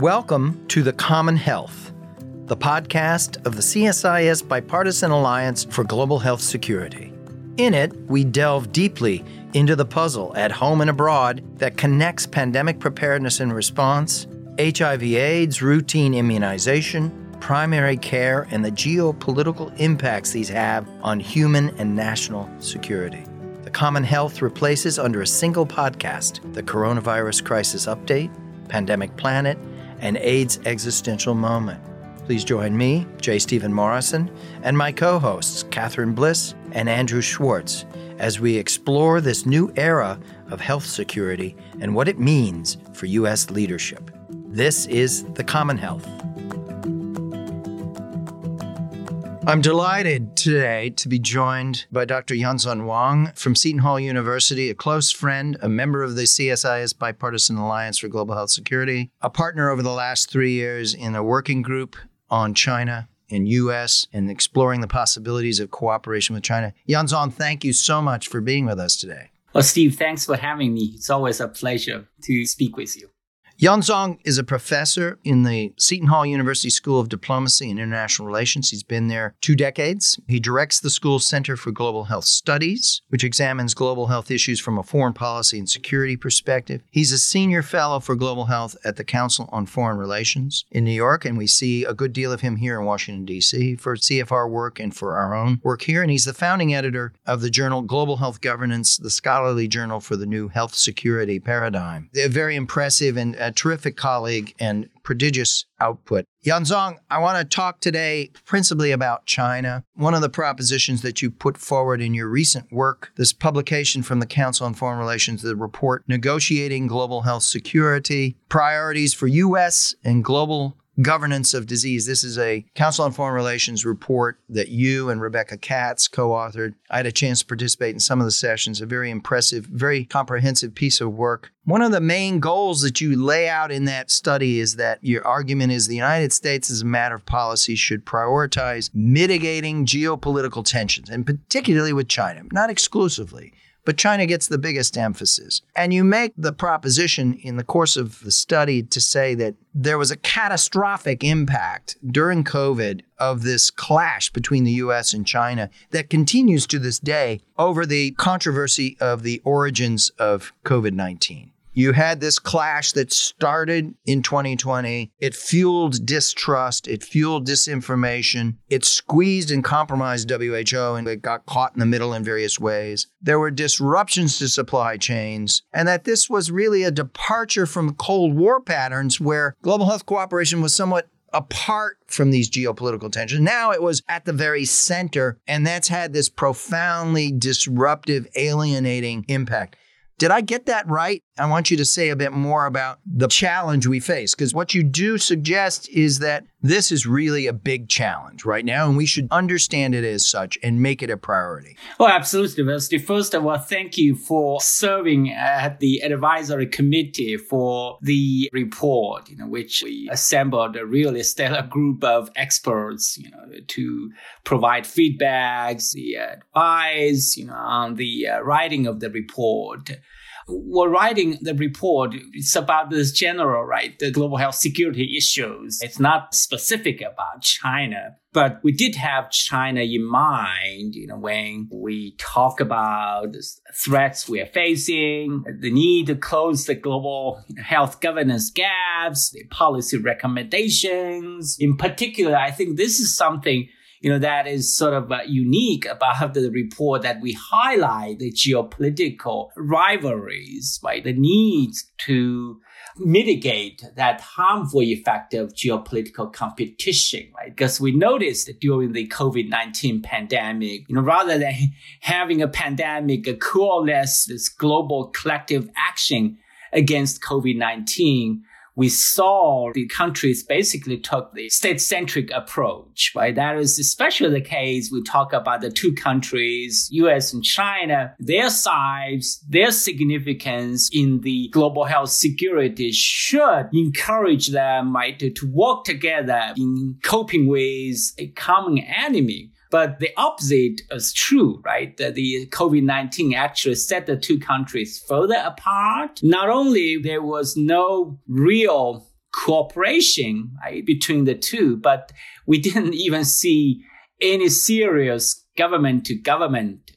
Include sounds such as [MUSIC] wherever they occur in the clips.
Welcome to The Common Health, the podcast of the CSIS Bipartisan Alliance for Global Health Security. In it, we delve deeply into the puzzle at home and abroad that connects pandemic preparedness and response, HIV/AIDS, routine immunization, primary care, and the geopolitical impacts these have on human and national security. Common Health replaces under a single podcast the Coronavirus Crisis Update, Pandemic Planet, and AIDS Existential Moment. Please join me, J. Stephen Morrison, and my co hosts, Katherine Bliss and Andrew Schwartz, as we explore this new era of health security and what it means for U.S. leadership. This is The Common Health. I'm delighted today to be joined by Dr. Yanzhong Huang from Seton Hall University, a close friend, a member of the CSIS Bipartisan Alliance for Global Health Security, a partner over the last three years in a working group on China in U.S. and exploring the possibilities of cooperation with China. Yanzhong, thank you so much for being with us today. Well, Steve, thanks for having me. It's always a pleasure to speak with you. Yanzhong is a professor in the Seton Hall University School of Diplomacy and International Relations. He's been there two decades. He directs the school's Center for Global Health Studies, which examines global health issues from a foreign policy and security perspective. He's a senior fellow for global health at the Council on Foreign Relations in New York, and we see a good deal of him here in Washington, D.C. for CFR work and for our own work here. And he's the founding editor of the journal Global Health Governance, the scholarly journal for the new health security paradigm. They're very impressive and a terrific colleague and prodigious output. Yanzhong, I want to talk today principally about China. One of the propositions that you put forward in your recent work, this publication from the Council on Foreign Relations, the report Negotiating Global Health Security, Priorities for U.S. and Global governance of disease. This is a Council on Foreign Relations report that you and Rebecca Katz co authored. I had a chance to participate in some of the sessions, a very impressive, very comprehensive piece of work. One of the main goals that you lay out in that study is that your argument is the United States, as a matter of policy, should prioritize mitigating geopolitical tensions, and particularly with China, not exclusively but China gets the biggest emphasis. And you make the proposition in the course of the study to say that there was a catastrophic impact during COVID of this clash between the US and China that continues to this day over the controversy of the origins of COVID 19. You had this clash that started in 2020. It fueled distrust. It fueled disinformation. It squeezed and compromised WHO and it got caught in the middle in various ways. There were disruptions to supply chains, and that this was really a departure from Cold War patterns where global health cooperation was somewhat apart from these geopolitical tensions. Now it was at the very center, and that's had this profoundly disruptive, alienating impact. Did I get that right? I want you to say a bit more about the challenge we face because what you do suggest is that this is really a big challenge right now, and we should understand it as such and make it a priority. Well, absolutely, Rusty. First of all, thank you for serving at the advisory committee for the report, you know, which we assembled a really stellar group of experts, you know, to provide feedbacks, the advice, you know, on the uh, writing of the report we're writing the report. It's about this general, right? The global health security issues. It's not specific about China, but we did have China in mind, you know, when we talk about threats we are facing, the need to close the global health governance gaps, the policy recommendations. In particular, I think this is something you know, that is sort of uh, unique about the report that we highlight the geopolitical rivalries, right? The need to mitigate that harmful effect of geopolitical competition, right? Because we noticed during the COVID-19 pandemic, you know, rather than [LAUGHS] having a pandemic a coalesce this global collective action against COVID-19, we saw the countries basically took the state-centric approach, right? That is especially the case. We talk about the two countries, US and China, their size, their significance in the global health security should encourage them, right, to, to work together in coping with a common enemy But the opposite is true, right? That the COVID-19 actually set the two countries further apart. Not only there was no real cooperation right, between the two, but we didn't [LAUGHS] even see any serious government to government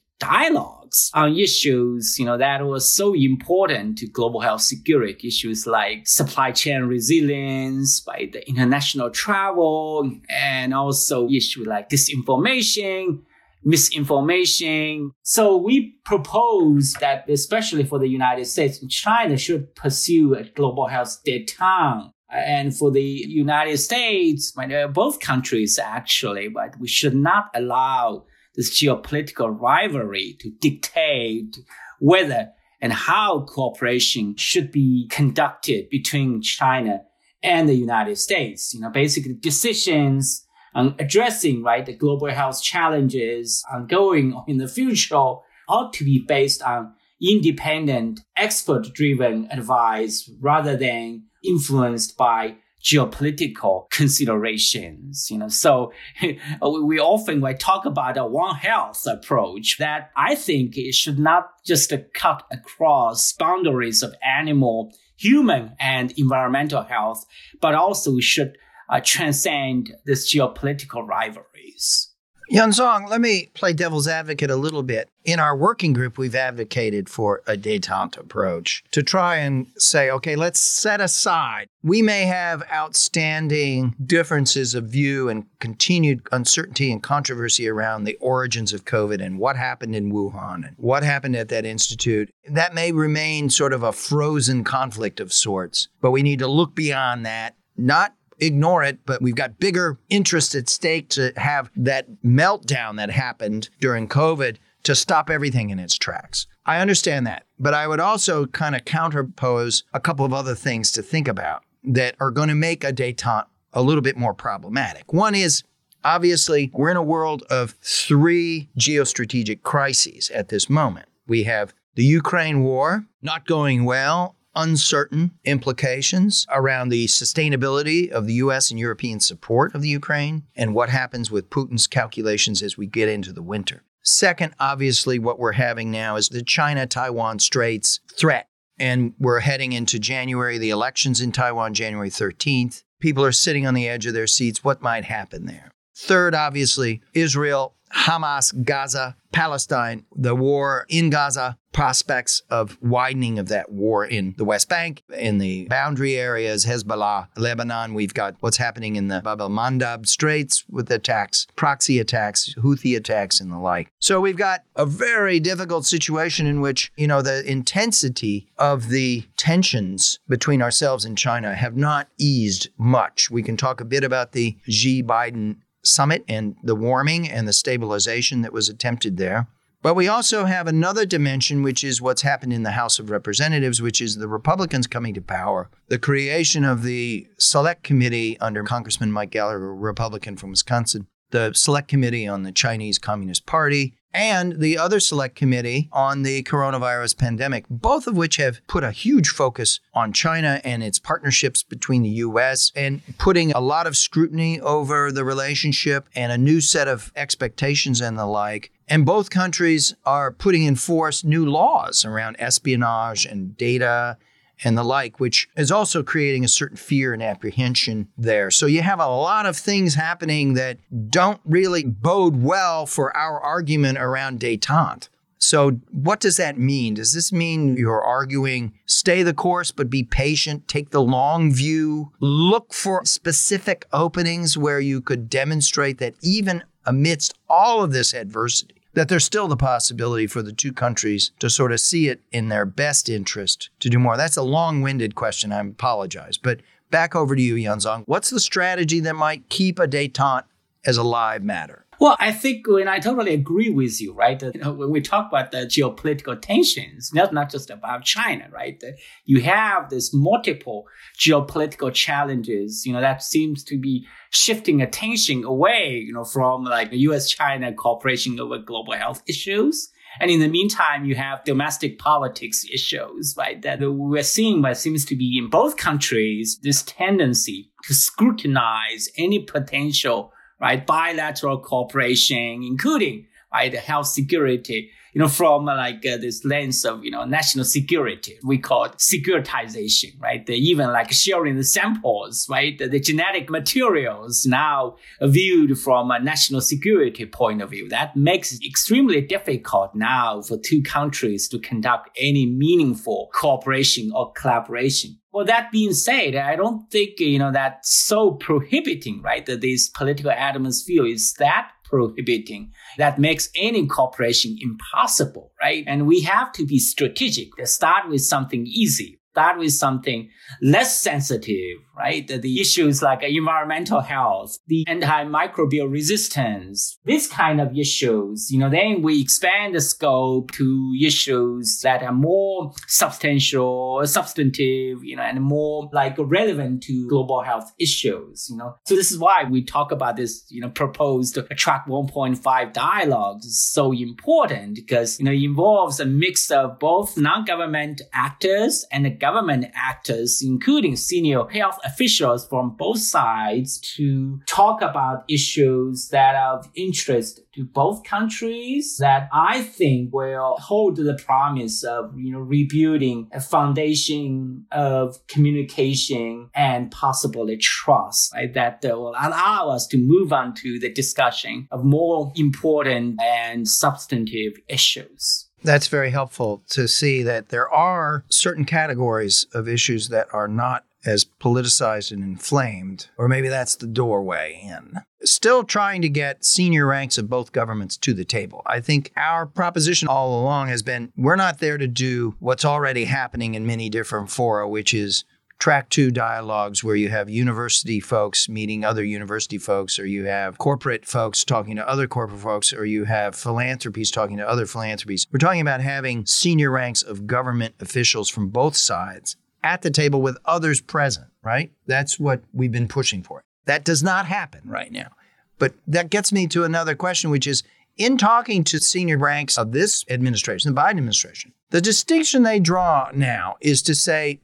dialogues on issues, you know, that was so important to global health security issues like supply chain resilience, by the international travel, and also issues like disinformation, misinformation. So we propose that especially for the United States, China should pursue a global health detente and for the United States, both countries actually, but we should not allow this geopolitical rivalry to dictate whether and how cooperation should be conducted between China and the United States. You know, basically decisions on addressing, right, the global health challenges ongoing in the future ought to be based on independent, expert driven advice rather than influenced by geopolitical [LAUGHS] considerations. You know, so [LAUGHS] we often we talk about a one health approach that I think it should not just cut across boundaries of animal, human, and environmental health, but also should uh, transcend this geopolitical rivalries. Yanzhong, let me play devil's advocate a little bit. In our working group, we've advocated for a detente approach to try and say, okay, let's set aside. We may have outstanding differences of view and continued uncertainty and controversy around the origins of COVID and what happened in Wuhan and what happened at that institute. That may remain sort of a frozen conflict of sorts, but we need to look beyond that, not ignore it, but we've got bigger interests at stake to have that meltdown that happened during COVID to stop everything in its tracks. I understand that, but I would also kind of counterpose a couple of other things to think about that are going to make a detente a little bit more problematic. One is obviously we're in a world of three geostrategic crises at this moment. We have the Ukraine war not going well uncertain implications around the sustainability of the US and European support of the Ukraine and what happens with Putin's calculations as we get into the winter. Second, obviously, what we're having now is the China Taiwan Straits threat. And we're heading into January, the elections in Taiwan, January 13th. People are sitting on the edge of their seats. What might happen there? Third, obviously, Israel Hamas, Gaza, Palestine, the war in Gaza, prospects of widening of that war in the West Bank, in the boundary areas, Hezbollah, Lebanon. We've got what's happening in the Bab el Mandeb Straits with attacks, proxy attacks, Houthi attacks, and the like. So we've got a very difficult situation in which, you know, the intensity of the tensions between ourselves and China have not eased much. We can talk a bit about the Xi Biden summit and the warming and the stabilization that was attempted there. But we also have another dimension, which is what's happened in the House of Representatives, which is the Republicans coming to power, the creation of the Select Committee under Congressman Mike Gallagher, a Republican from Wisconsin, the Select Committee on the Chinese Communist Party, and the other select committee on the coronavirus pandemic, both of which have put a huge focus on China and its partnerships between the US and putting a lot of scrutiny over the relationship and a new set of expectations and the like. And both countries are putting in force new laws around espionage and data and the like, which is also creating a certain fear and apprehension there. So you have a lot of things happening that don't really bode well for our argument around detente. So, what does that mean? Does this mean you're arguing stay the course, but be patient, take the long view, look for specific openings where you could demonstrate that even amidst all of this adversity, that there's still the possibility for the two countries to sort of see it in their best interest to do more. That's a long winded question. I apologize. But back over to you, Yanzhong. What's the strategy that might keep a detente as a live matter? Well, I think and I totally agree with you, right? You know, when we talk about the geopolitical tensions, that's not just about China, right? You have this multiple geopolitical challenges, you know, that seems to be shifting attention away, you know, from like the U.S.-China cooperation over global health issues. And in the meantime, you have domestic politics issues, right? That we're seeing what seems to be in both countries, this tendency to scrutinize any potential right? Bilateral cooperation, including right, health security, you know, from uh, like uh, this lens of, you know, national security. We call it securitization, right? The, even like sharing the samples, right? The, the, genetic materials now viewed from a national security point of view. That makes it extremely difficult now for two countries to conduct any meaningful cooperation or collaboration. Well, that being said, I don't think, you know, that's so prohibiting, right? That this political atmosphere is that prohibiting that makes any cooperation impossible, right? And we have to be strategic. Start with something easy. Start with something less sensitive, right? The, issues like environmental health, the antimicrobial resistance, this kind of issues, you know, then we expand the scope to issues that are more substantial, substantive, you know, and more like relevant to global health issues, you know. So this is why we talk about this, you know, proposed track 1.5 dialogue is so important because, you know, it involves a mix of both non-government actors and government actors, including senior health officials from both sides to talk about issues that are of interest to both countries that I think will hold the promise of, you know, rebuilding a foundation of communication and possibly trust, right? That will allow us to move on to the discussion of more important and substantive issues. That's very helpful to see that there are certain categories of issues that are not as politicized and inflamed, or maybe that's the doorway in. Still trying to get senior ranks of both governments to the table. I think our proposition all along has been we're not there to do what's already happening in many different fora, which is track two dialogues where you have university folks meeting other university folks, or you have corporate folks talking to other corporate folks, or you have philanthropies talking to other philanthropies. We're talking about having senior ranks of government officials from both sides at the table with others present, right? That's what we've been pushing for. That does not happen right now. But that gets me to another question, which is in talking to senior ranks of this administration, the Biden administration, the distinction they draw now is to say,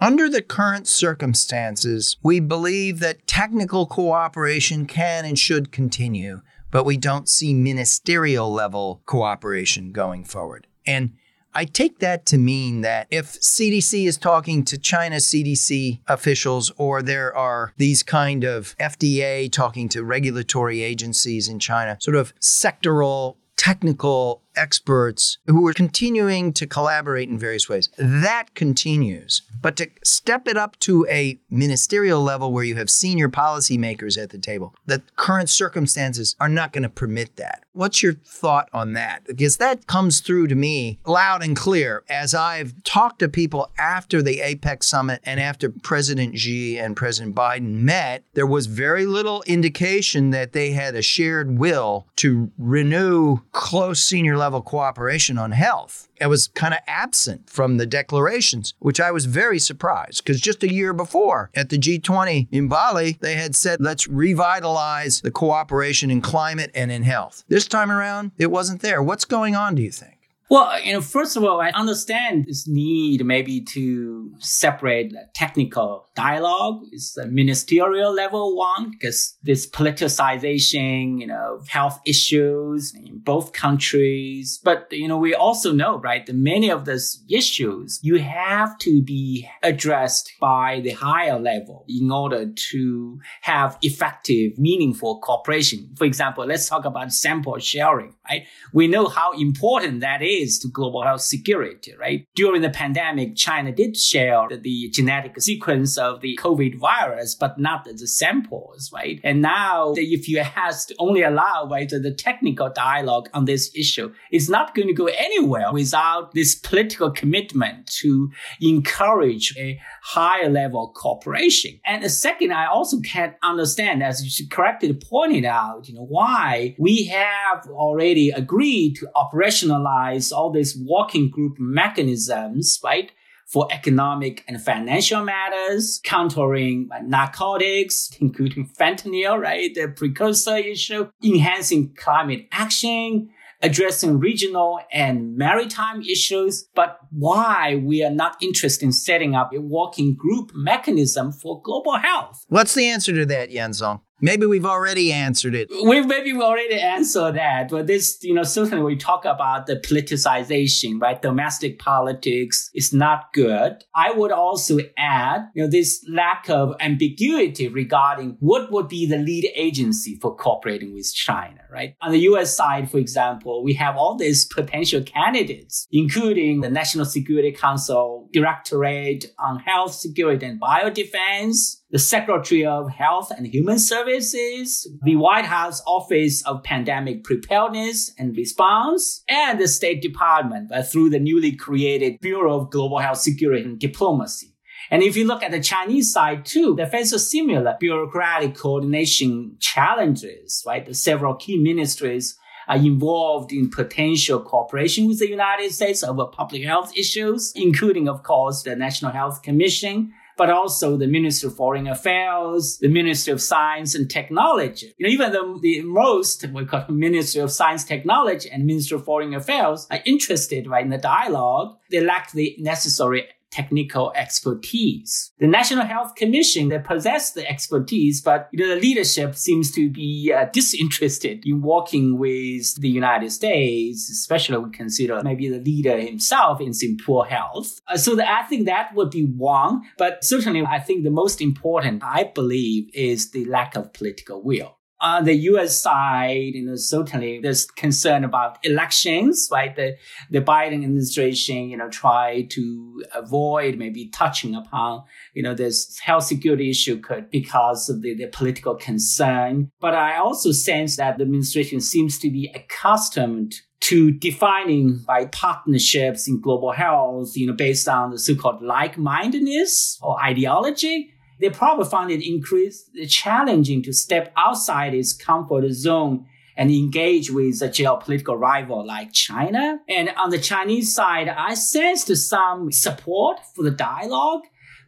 under the current circumstances, we believe that technical cooperation can and should continue, but we don't see ministerial level cooperation going forward. And I take that to mean that if CDC is talking to China CDC officials, or there are these kind of FDA talking to regulatory agencies in China, sort of sectoral technical experts who are continuing to collaborate in various ways. That continues. But to step it up to a ministerial level where you have senior policymakers at the table, the current circumstances are not going to permit that. What's your thought on that? Because that comes through to me loud and clear as I've talked to people after the APEC summit and after President Xi and President Biden met. There was very little indication that they had a shared will to renew close senior level cooperation on health. It was kind of absent from the declarations, which I was very surprised because just a year before at the G20 in Bali, they had said, let's revitalize the cooperation in climate and in health. This time around, it wasn't there. What's going on, do you think? Well, you know, first of all, I understand this need maybe to separate technical dialogue is the ministerial level one because this politicization, you know, health issues in both countries. But, you know, we also know, right, that many of those issues you have to be addressed by the higher level in order to have effective, meaningful cooperation. For example, let's talk about sample sharing, right? We know how important that is is to global health security, right? During the pandemic, China did share the genetic sequence of the COVID virus, but not the samples, right? And now, if you has to only allow, right, the technical dialogue on this issue, it's not going to go anywhere without this political commitment to encourage a higher level cooperation. And the second, I also can't understand, as you correctly pointed out, you know, why we have already agreed to operationalize all these working group mechanisms, right? For economic and financial matters, countering narcotics, including fentanyl, right? The precursor issue, enhancing climate action, addressing regional and maritime issues, but why we are not interested in setting up a working group mechanism for global health. What's the answer to that, Yanzhong? Maybe we've already answered it. We maybe we already answered that, but this, you know, certainly we talk about the politicization, right? Domestic politics is not good. I would also add, you know, this lack of ambiguity regarding what would be the lead agency for cooperating with China, right? On the U.S. side, for example, we have all these potential candidates, including the National Security Council Directorate on Health Security and Biodefense, the Secretary of Health and Human Services, the White House Office of Pandemic Preparedness and Response, and the State Department uh, through the newly created Bureau of Global Health Security and Diplomacy. And if you look at the Chinese side too, they face a similar bureaucratic coordination challenges, right? Several key ministries are involved in potential cooperation with the United States over public health issues, including, of course, the National Health Commission, but also the Ministry of Foreign Affairs, the Ministry of Science and Technology. You know, even the, the most, we call Ministry of Science, Technology and Ministry of Foreign Affairs are interested right, in the dialogue. They lack the necessary technical expertise. The National Health Commission, they possess the expertise, but you know, the leadership seems to be uh, disinterested in working with the United States, especially we consider maybe the leader himself is in poor health. Uh, so the, I think that would be one, but certainly I think the most important, I believe, is the lack of political will on the U.S. side, you know, certainly there's concern about elections, right? The the Biden administration, you know, try to avoid maybe touching upon, you know, this health security issue could because of the, the political concern. But I also sense that the administration seems to be accustomed to defining by partnerships in global health, you know, based on the so-called like-mindedness or ideology they probably find it increased challenging to step outside its comfort zone and engage with a geopolitical rival like China. And on the Chinese side, I sensed some support for the dialogue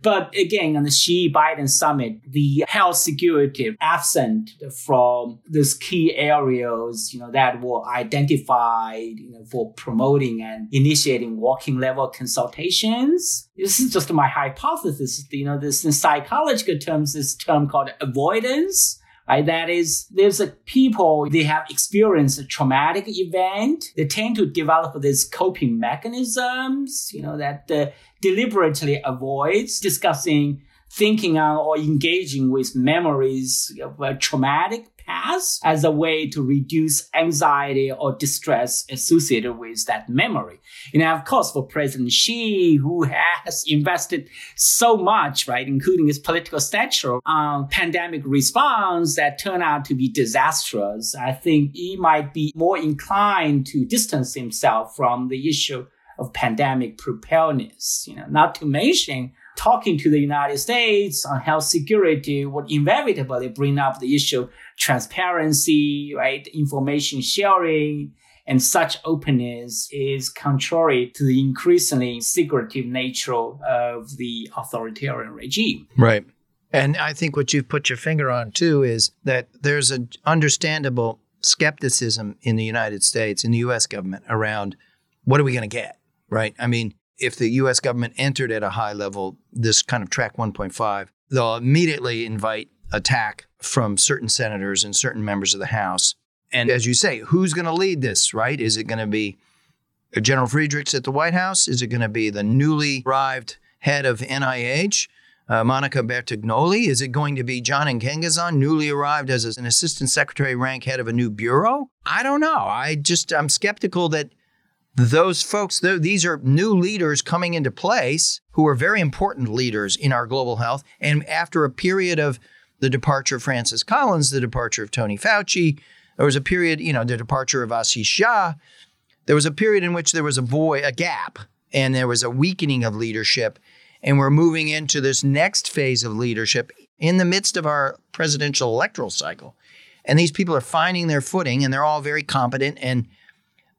but again, on the Xi Biden summit, the health security absent from those key areas, you know, that were identified, you know, for promoting and initiating working level consultations. This is just my hypothesis. You know, this in psychological terms, this term called avoidance right? That is, there's a people, they have experienced a traumatic event. They tend to develop these coping mechanisms, you know, that uh, deliberately avoids discussing, thinking on, or engaging with memories of a traumatic past as a way to reduce anxiety or distress associated with that memory. Know, of course, for President Xi, who has invested so much, right, including his political stature on pandemic response that turned out to be disastrous, I think he might be more inclined to distance himself from the issue of pandemic preparedness. You know, not to mention talking to the United States on health security would inevitably bring up the issue of transparency, right? Information sharing. And such openness is contrary to the increasingly secretive nature of the authoritarian regime. Right. And I think what you've put your finger on too is that there's an understandable skepticism in the United States, in the US government, around what are we going to get? Right. I mean, if the US government entered at a high level, this kind of track 1.5, they'll immediately invite attack from certain senators and certain members of the House. And as you say, who's going to lead this, right? Is it going to be General Friedrichs at the White House? Is it going to be the newly arrived head of NIH, uh, Monica Bertagnolli? Is it going to be John Nkengasong, newly arrived as an assistant secretary rank head of a new bureau? I don't know. I just, I'm skeptical that those folks, these are new leaders coming into place who are very important leaders in our global health. And after a period of the departure of Francis Collins, the departure of Tony Fauci, there was a period, you know, the departure of Ashish Jha, There was a period in which there was a void, a gap, and there was a weakening of leadership. And we're moving into this next phase of leadership in the midst of our presidential electoral cycle. And these people are finding their footing and they're all very competent and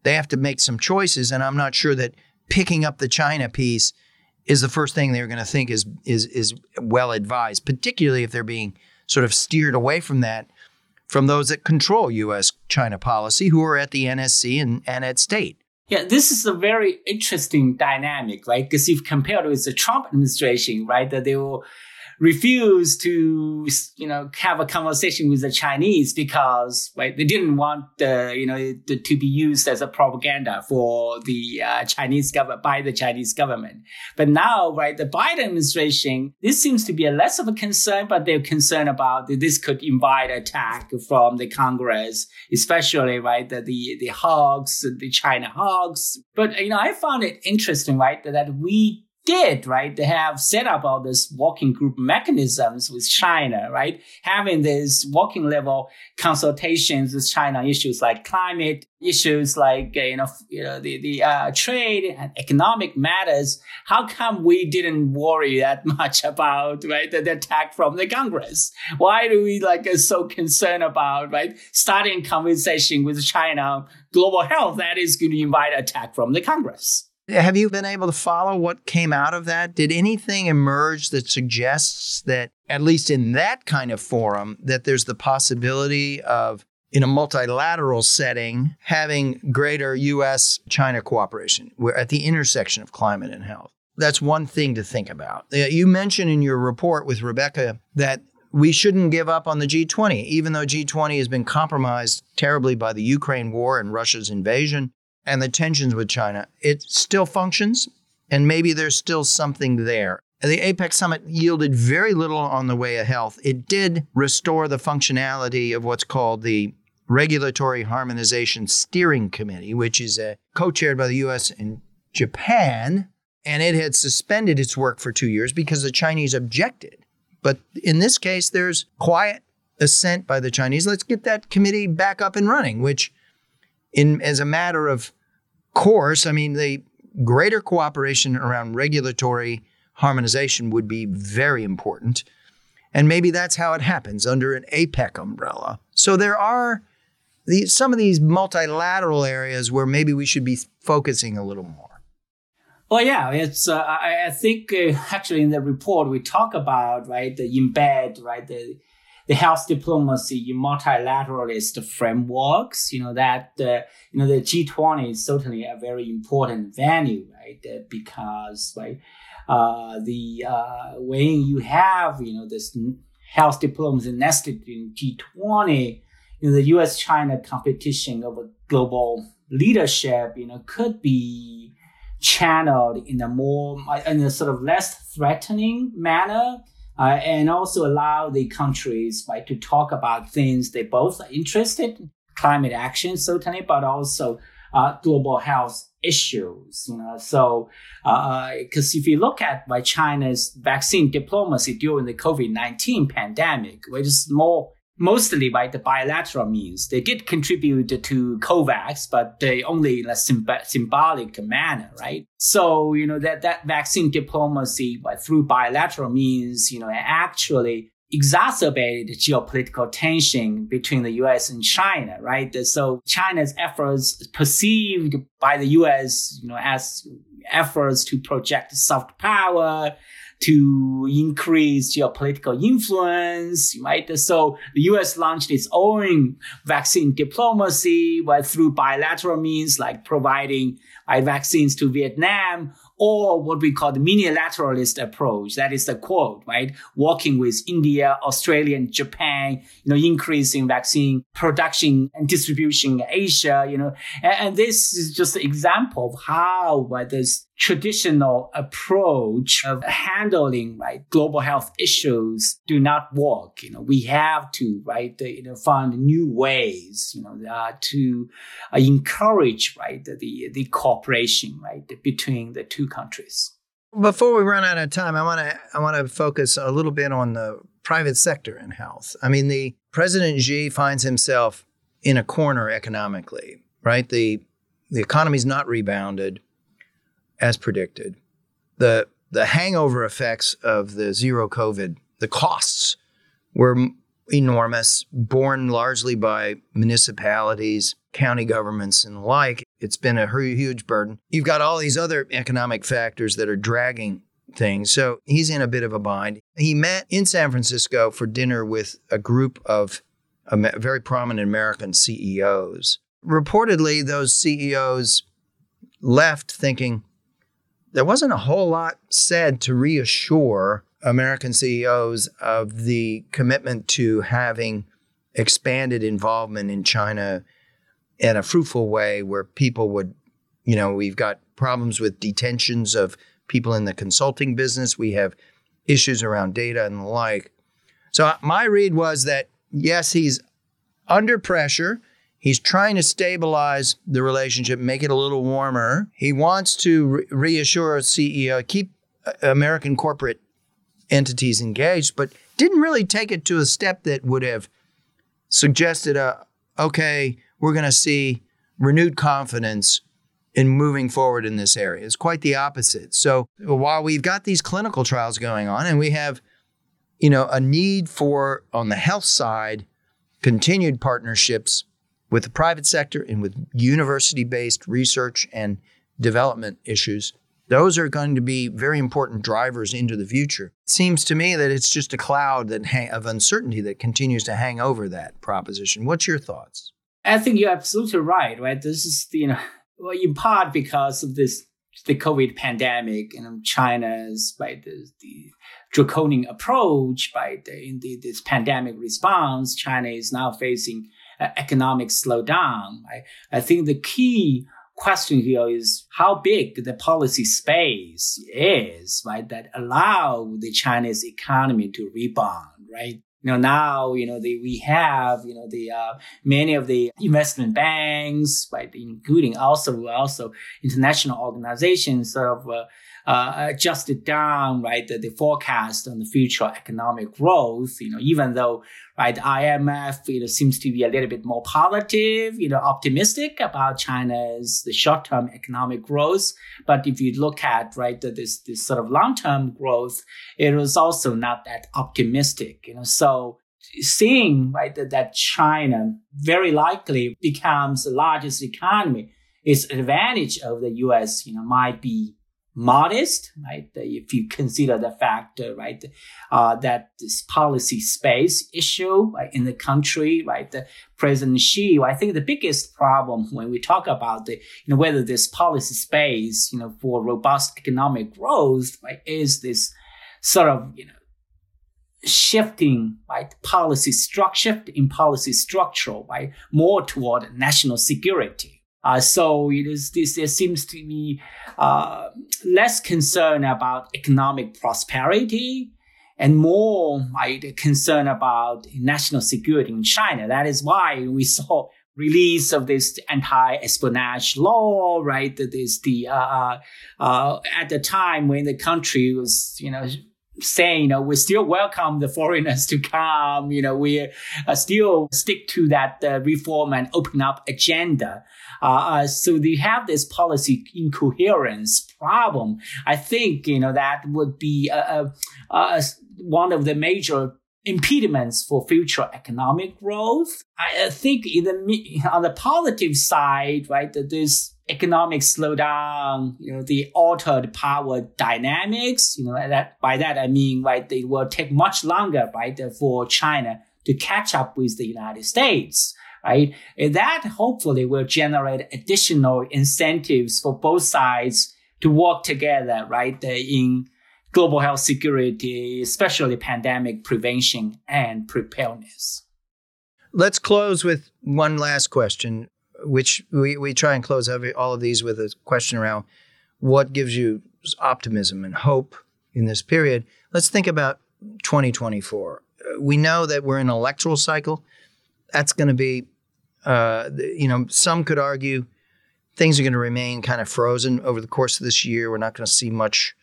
they have to make some choices. And I'm not sure that picking up the China piece is the first thing they're going to think is is is well advised, particularly if they're being sort of steered away from that from those that control U.S. China policy, who are at the NSC and, and at state. Yeah, this is a very interesting dynamic, right? Because if compared with the Trump administration, right, that they will refused to, you know, have a conversation with the Chinese because, right, they didn't want the, you know, the, to be used as a propaganda for the uh, Chinese government by the Chinese government. But now, right, the Biden administration, this seems to be a less of a concern, but they're concerned about that this could invite attack from the Congress, especially, right, the, the, the hogs, the China hogs. But, you know, I found it interesting, right, that we did, right? They have set up all these working group mechanisms with China, right? Having these working level consultations with China issues like climate issues, like, uh, you know, you know, the, the, uh, trade and economic matters. How come we didn't worry that [LAUGHS] much about, right? The, the attack from the Congress? Why do we like so concerned about, right? Starting conversation with China, global health that is going to invite attack from the Congress? Have you been able to follow what came out of that? Did anything emerge that suggests that, at least in that kind of forum, that there's the possibility of, in a multilateral setting, having greater US China cooperation? We're at the intersection of climate and health. That's one thing to think about. Uh, you mentioned in your report with Rebecca that we shouldn't give up on the G20, even though G20 has been compromised terribly by the Ukraine war and Russia's invasion and the tensions with China, it still functions, and maybe there's still something there. The APEC summit yielded very little on the way of health. It did restore the functionality of what's called the Regulatory Harmonization Steering Committee, which is uh, co chaired by the US and Japan, and it had suspended its work for two years because the Chinese objected. But in this case, there's quiet assent by the Chinese. Let's get that committee back up and running, which, in as a matter of course, I mean, the greater cooperation around regulatory harmonization would be very important. And maybe that's how it happens under an APEC umbrella. So there are the, some of these multilateral areas where maybe we should be focusing a little more. Well, yeah, it's. Uh, I, I, think uh, actually in the report we talk about right the embed right the the health diplomacy in multilateralist frameworks. You know that uh, you know the G20 is certainly a very important venue, right? Uh, because right, uh, the uh, when you have you know this health diplomacy nested in G20, you know the U.S.-China competition over global leadership, you know, could be channeled in a more in a sort of less threatening manner uh, and also allow the countries right, to talk about things they both are interested in, climate action certainly, but also uh, global health issues. You know, so because uh, if you look at by China's vaccine diplomacy during the COVID nineteen pandemic, which is more mostly by the bilateral means. They did contribute to COVAX, but they only in a symb- symbolic manner, right? So, you know, that, that vaccine diplomacy by, through bilateral means, you know, actually exacerbated geopolitical tension between the US and China, right? So China's efforts perceived by the US, you know, as efforts to project soft power, to increase geopolitical influence, right? So the U.S. launched its own vaccine diplomacy, but through bilateral means like providing right, vaccines to Vietnam or what we call the minilateralist approach. That is the quote, right? Working with India, Australia, and Japan, you know, increasing vaccine production and distribution in Asia, you know, and, and this is just an example of how right, this traditional approach of handling right global health issues do not work. You know we have to right you know find new ways you know uh, to uh, encourage right the the cooperation right between the two countries. Before we run out of time i want to i want to focus a little bit on the private sector in health. I mean the president xi finds himself in a corner economically right? The the economy's not rebounded as predicted. The the hangover effects of the zero COVID, the costs were enormous, borne largely by municipalities, county governments, and the like. It's been a huge burden. You've got all these other economic factors that are dragging things. So he's in a bit of a bind. He met in San Francisco for dinner with a group of very prominent American CEOs. Reportedly, those CEOs left thinking, there wasn't a whole lot said to reassure American CEOs of the commitment to having expanded involvement in China in a fruitful way where people would, you know, we've got problems with detentions of people in the consulting business. We have issues around data and the like. So uh, my read was that yes, he's under pressure. He's trying to stabilize the relationship, make it a little warmer. He wants to re- reassure CEO, keep uh, American corporate entities engaged, but didn't really take it to a step that would have suggested a okay, we're going to see renewed confidence in moving forward in this area. It's quite the opposite. So while we've got these clinical trials going on and we have you know a need for on the health side continued partnerships with the private sector and with university-based research and development issues those are going to be very important drivers into the future. It seems to me that it's just a cloud that of uncertainty that continues to hang over that proposition. What's your thoughts? I think you're absolutely right. Right, this is you know, well, in part because of this the COVID pandemic and China's by the, the draconian approach by the, in the, this pandemic response, China is now facing economic slowdown. I, I think the key question here is how big the policy space is, right, that allow the Chinese economy to rebound, right? You know, now, you know, the, we have, you know, the, uh, many of the investment banks, right, including also, also international organizations sort of, uh, uh, adjusted down, right, the, the, forecast on the future economic growth, you know, even though, right, IMF, you know, seems to be a little bit more positive, you know, optimistic about China's the short-term economic growth. But if you look at, right, this, this sort of long-term growth, it was also not that optimistic, you know, so seeing, right, that, that China very likely becomes the largest economy, its advantage of the U.S., you know, might be modest, right? If you consider the fact, right, uh, that this policy space issue right, in the country, right, the President Xi, I think the biggest problem when we talk about the, you know, whether this policy space, you know, for robust economic growth, right, is this sort of, you know, shifting right policy structure shift in policy structure right more toward national security uh, so it is this there seems to be uh, less concern about economic prosperity and more right, concern about national security in China. That is why we saw release of this anti-espionage law, right? That is the uh, uh, uh, at the time when the country was, you know, saying, you know, we still welcome the foreigners to come. You know, we uh, still stick to that uh, reform and open up agenda. Uh, uh, so they have this policy incoherence problem. I think, you know, that would be a, a, a, one of the major impediments for future economic growth. I think in the, on the positive side, right, that this economic slowdown, you know, the altered power dynamics, you know, that by that I mean, right, it will take much longer, right, for China to catch up with the United States right? And that hopefully will generate additional incentives for both sides to work together, right? In global health security, especially pandemic prevention and preparedness. Let's close with one last question, which we, we try and close every, all of these with a question around what gives you optimism and hope in this period. Let's think about 2024. We know that we're in an electoral cycle. That's going to be uh, you know, some could argue things are going to remain kind of frozen over the course of this year. We're not going to see much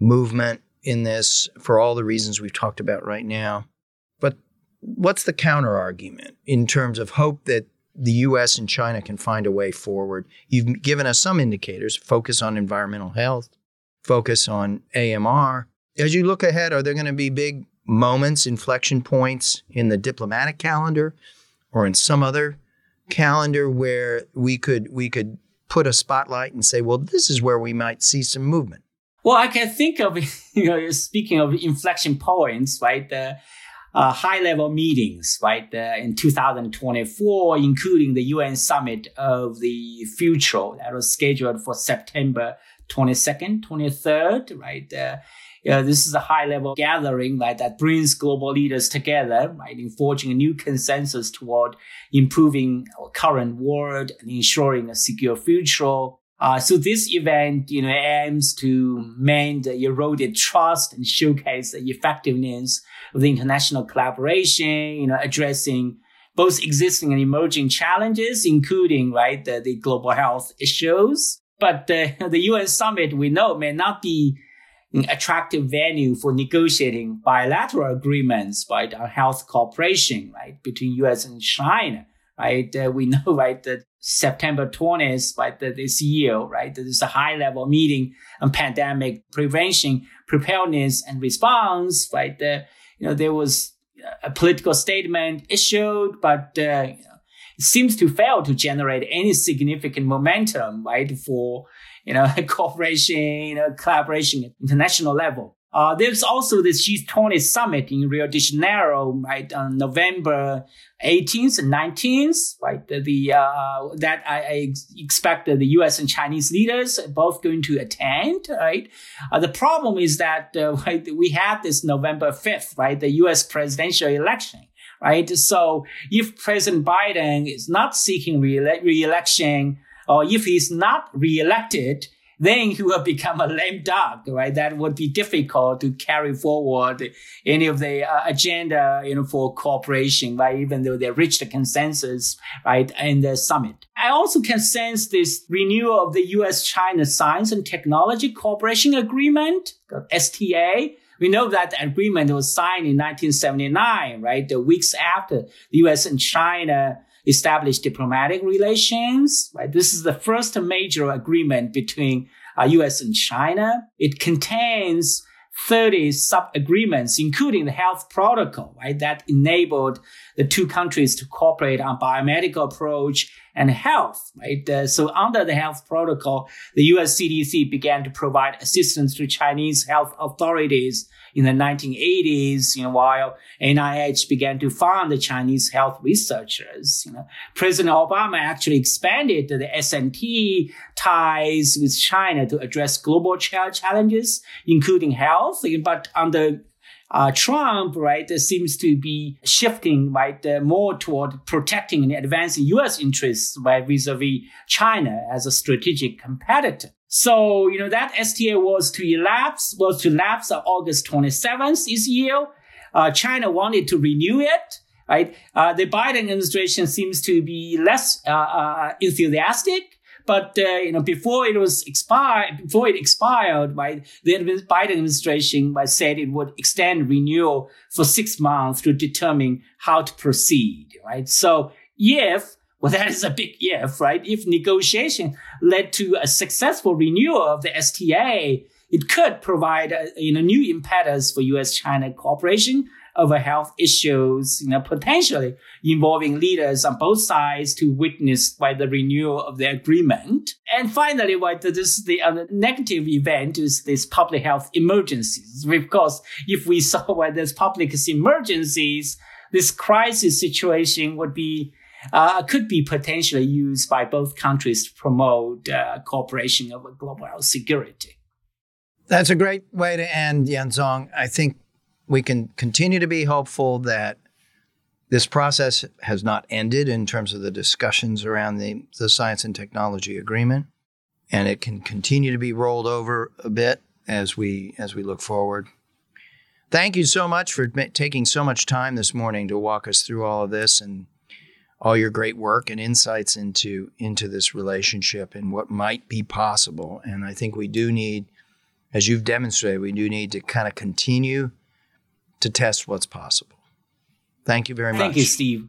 movement in this for all the reasons we've talked about right now. But what's the counter argument in terms of hope that the US and China can find a way forward? You've given us some indicators focus on environmental health, focus on AMR. As you look ahead, are there going to be big moments, inflection points in the diplomatic calendar or in some other calendar where we could we could put a spotlight and say, well, this is where we might see some movement? Well, I can think of [LAUGHS] you know speaking of inflection points, right? The uh, high level meetings, right, uh, in 2024, including the UN summit of the future that was scheduled for September 22nd, 23rd, right? Uh, this is a high level gathering right, that brings global leaders together, right, in forging a new consensus toward improving our current world and ensuring a secure future. Uh, so this event, you know, aims to mend the eroded trust and showcase the effectiveness of the international collaboration, you know, addressing both existing and emerging challenges, including, right, the, the global health issues. But uh, the [LAUGHS] UN summit, we know, may not be an attractive venue for negotiating bilateral agreements, right, on health cooperation, right, between US and China, right? Uh, we [LAUGHS] know, right, that September 20th, right, this year, right, this is a high level meeting on pandemic prevention, preparedness and response, right? Uh, you know, there was a political statement issued, but uh, it seems to fail to generate any significant momentum, right, for you know [LAUGHS] cooperation, you know, collaboration at international level. Uh, there's also the G20 summit in Rio de Janeiro, right, on November 18th and 19th, right? The, uh, that I, I expect the U.S. and Chinese leaders are both going to attend, right? Uh, the problem is that uh, [LAUGHS] right, we have this November 5th, right, the U.S. presidential election. Right. So if President Biden is not seeking re-election or if he's not re-elected, then he will become a lame duck, right? That would be difficult to carry forward any of the uh, agenda, you know, for cooperation, right? Even though they reached a consensus, right, in the summit. I also can sense this renewal of the U.S.-China Science and Technology Cooperation Agreement, STA. We know that agreement was signed in 1979, right? The weeks after the U.S. and China establish diplomatic relations. Right? This is the first major agreement between uh, U.S. and China. It contains 30 sub-agreements, including the health protocol, right, that enabled the two countries to cooperate on biomedical approach and health, right? Uh, so under the health protocol, the US CDC began to provide assistance to Chinese health authorities in the 1980s, you know, while NIH began to fund the Chinese health researchers. You know, President Obama actually expanded the S&T ties with China to address global challenges, including health. But under uh, Trump, right, seems to be shifting, right, uh, more toward protecting and advancing U.S. interests, right, vis-a-vis China as a strategic competitor. So, you know, that STA was to elapse, was to lapse on August 27th this year. Uh, China wanted to renew it, right? Uh, the Biden administration seems to be less uh, uh enthusiastic. But uh, you know, before it was expired, before it expired, right, the Biden administration right, said it would extend renewal for six months to determine how to proceed, right? So if well, [LAUGHS] that is a big if, right? If negotiation led to a successful renewal of the STA, it could provide a you know, new impetus for U.S.-China cooperation over health issues, you know, potentially involving leaders on both sides to witness by the renewal of the agreement. And finally, what this the uh, negative event is this public health emergencies. Of course, if we [LAUGHS] saw where there's public emergencies, this crisis situation would be uh, could be potentially used by both countries to promote uh, cooperation over global security. That's a great way to end, Yanzhong. I think we can continue to be hopeful that this process has not ended in terms of the discussions around the, the science and technology agreement, and it can continue to be rolled over a bit as we as we look forward. Thank you so much for taking so much time this morning to walk us through all of this and all your great work and insights into into this relationship and what might be possible. And I think we do need, as you've demonstrated, we do need to kind of continue to test what's possible. Thank you very much. Thank you, Steve.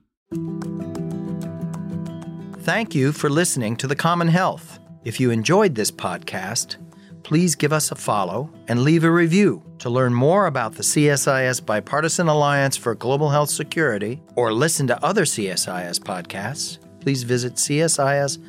Thank you for listening to The Common Health. If you enjoyed this podcast, please give us a follow and leave a review. To learn more about the CSIS Bipartisan Alliance for Global Health Security or listen to other CSIS podcasts, please visit csis.org.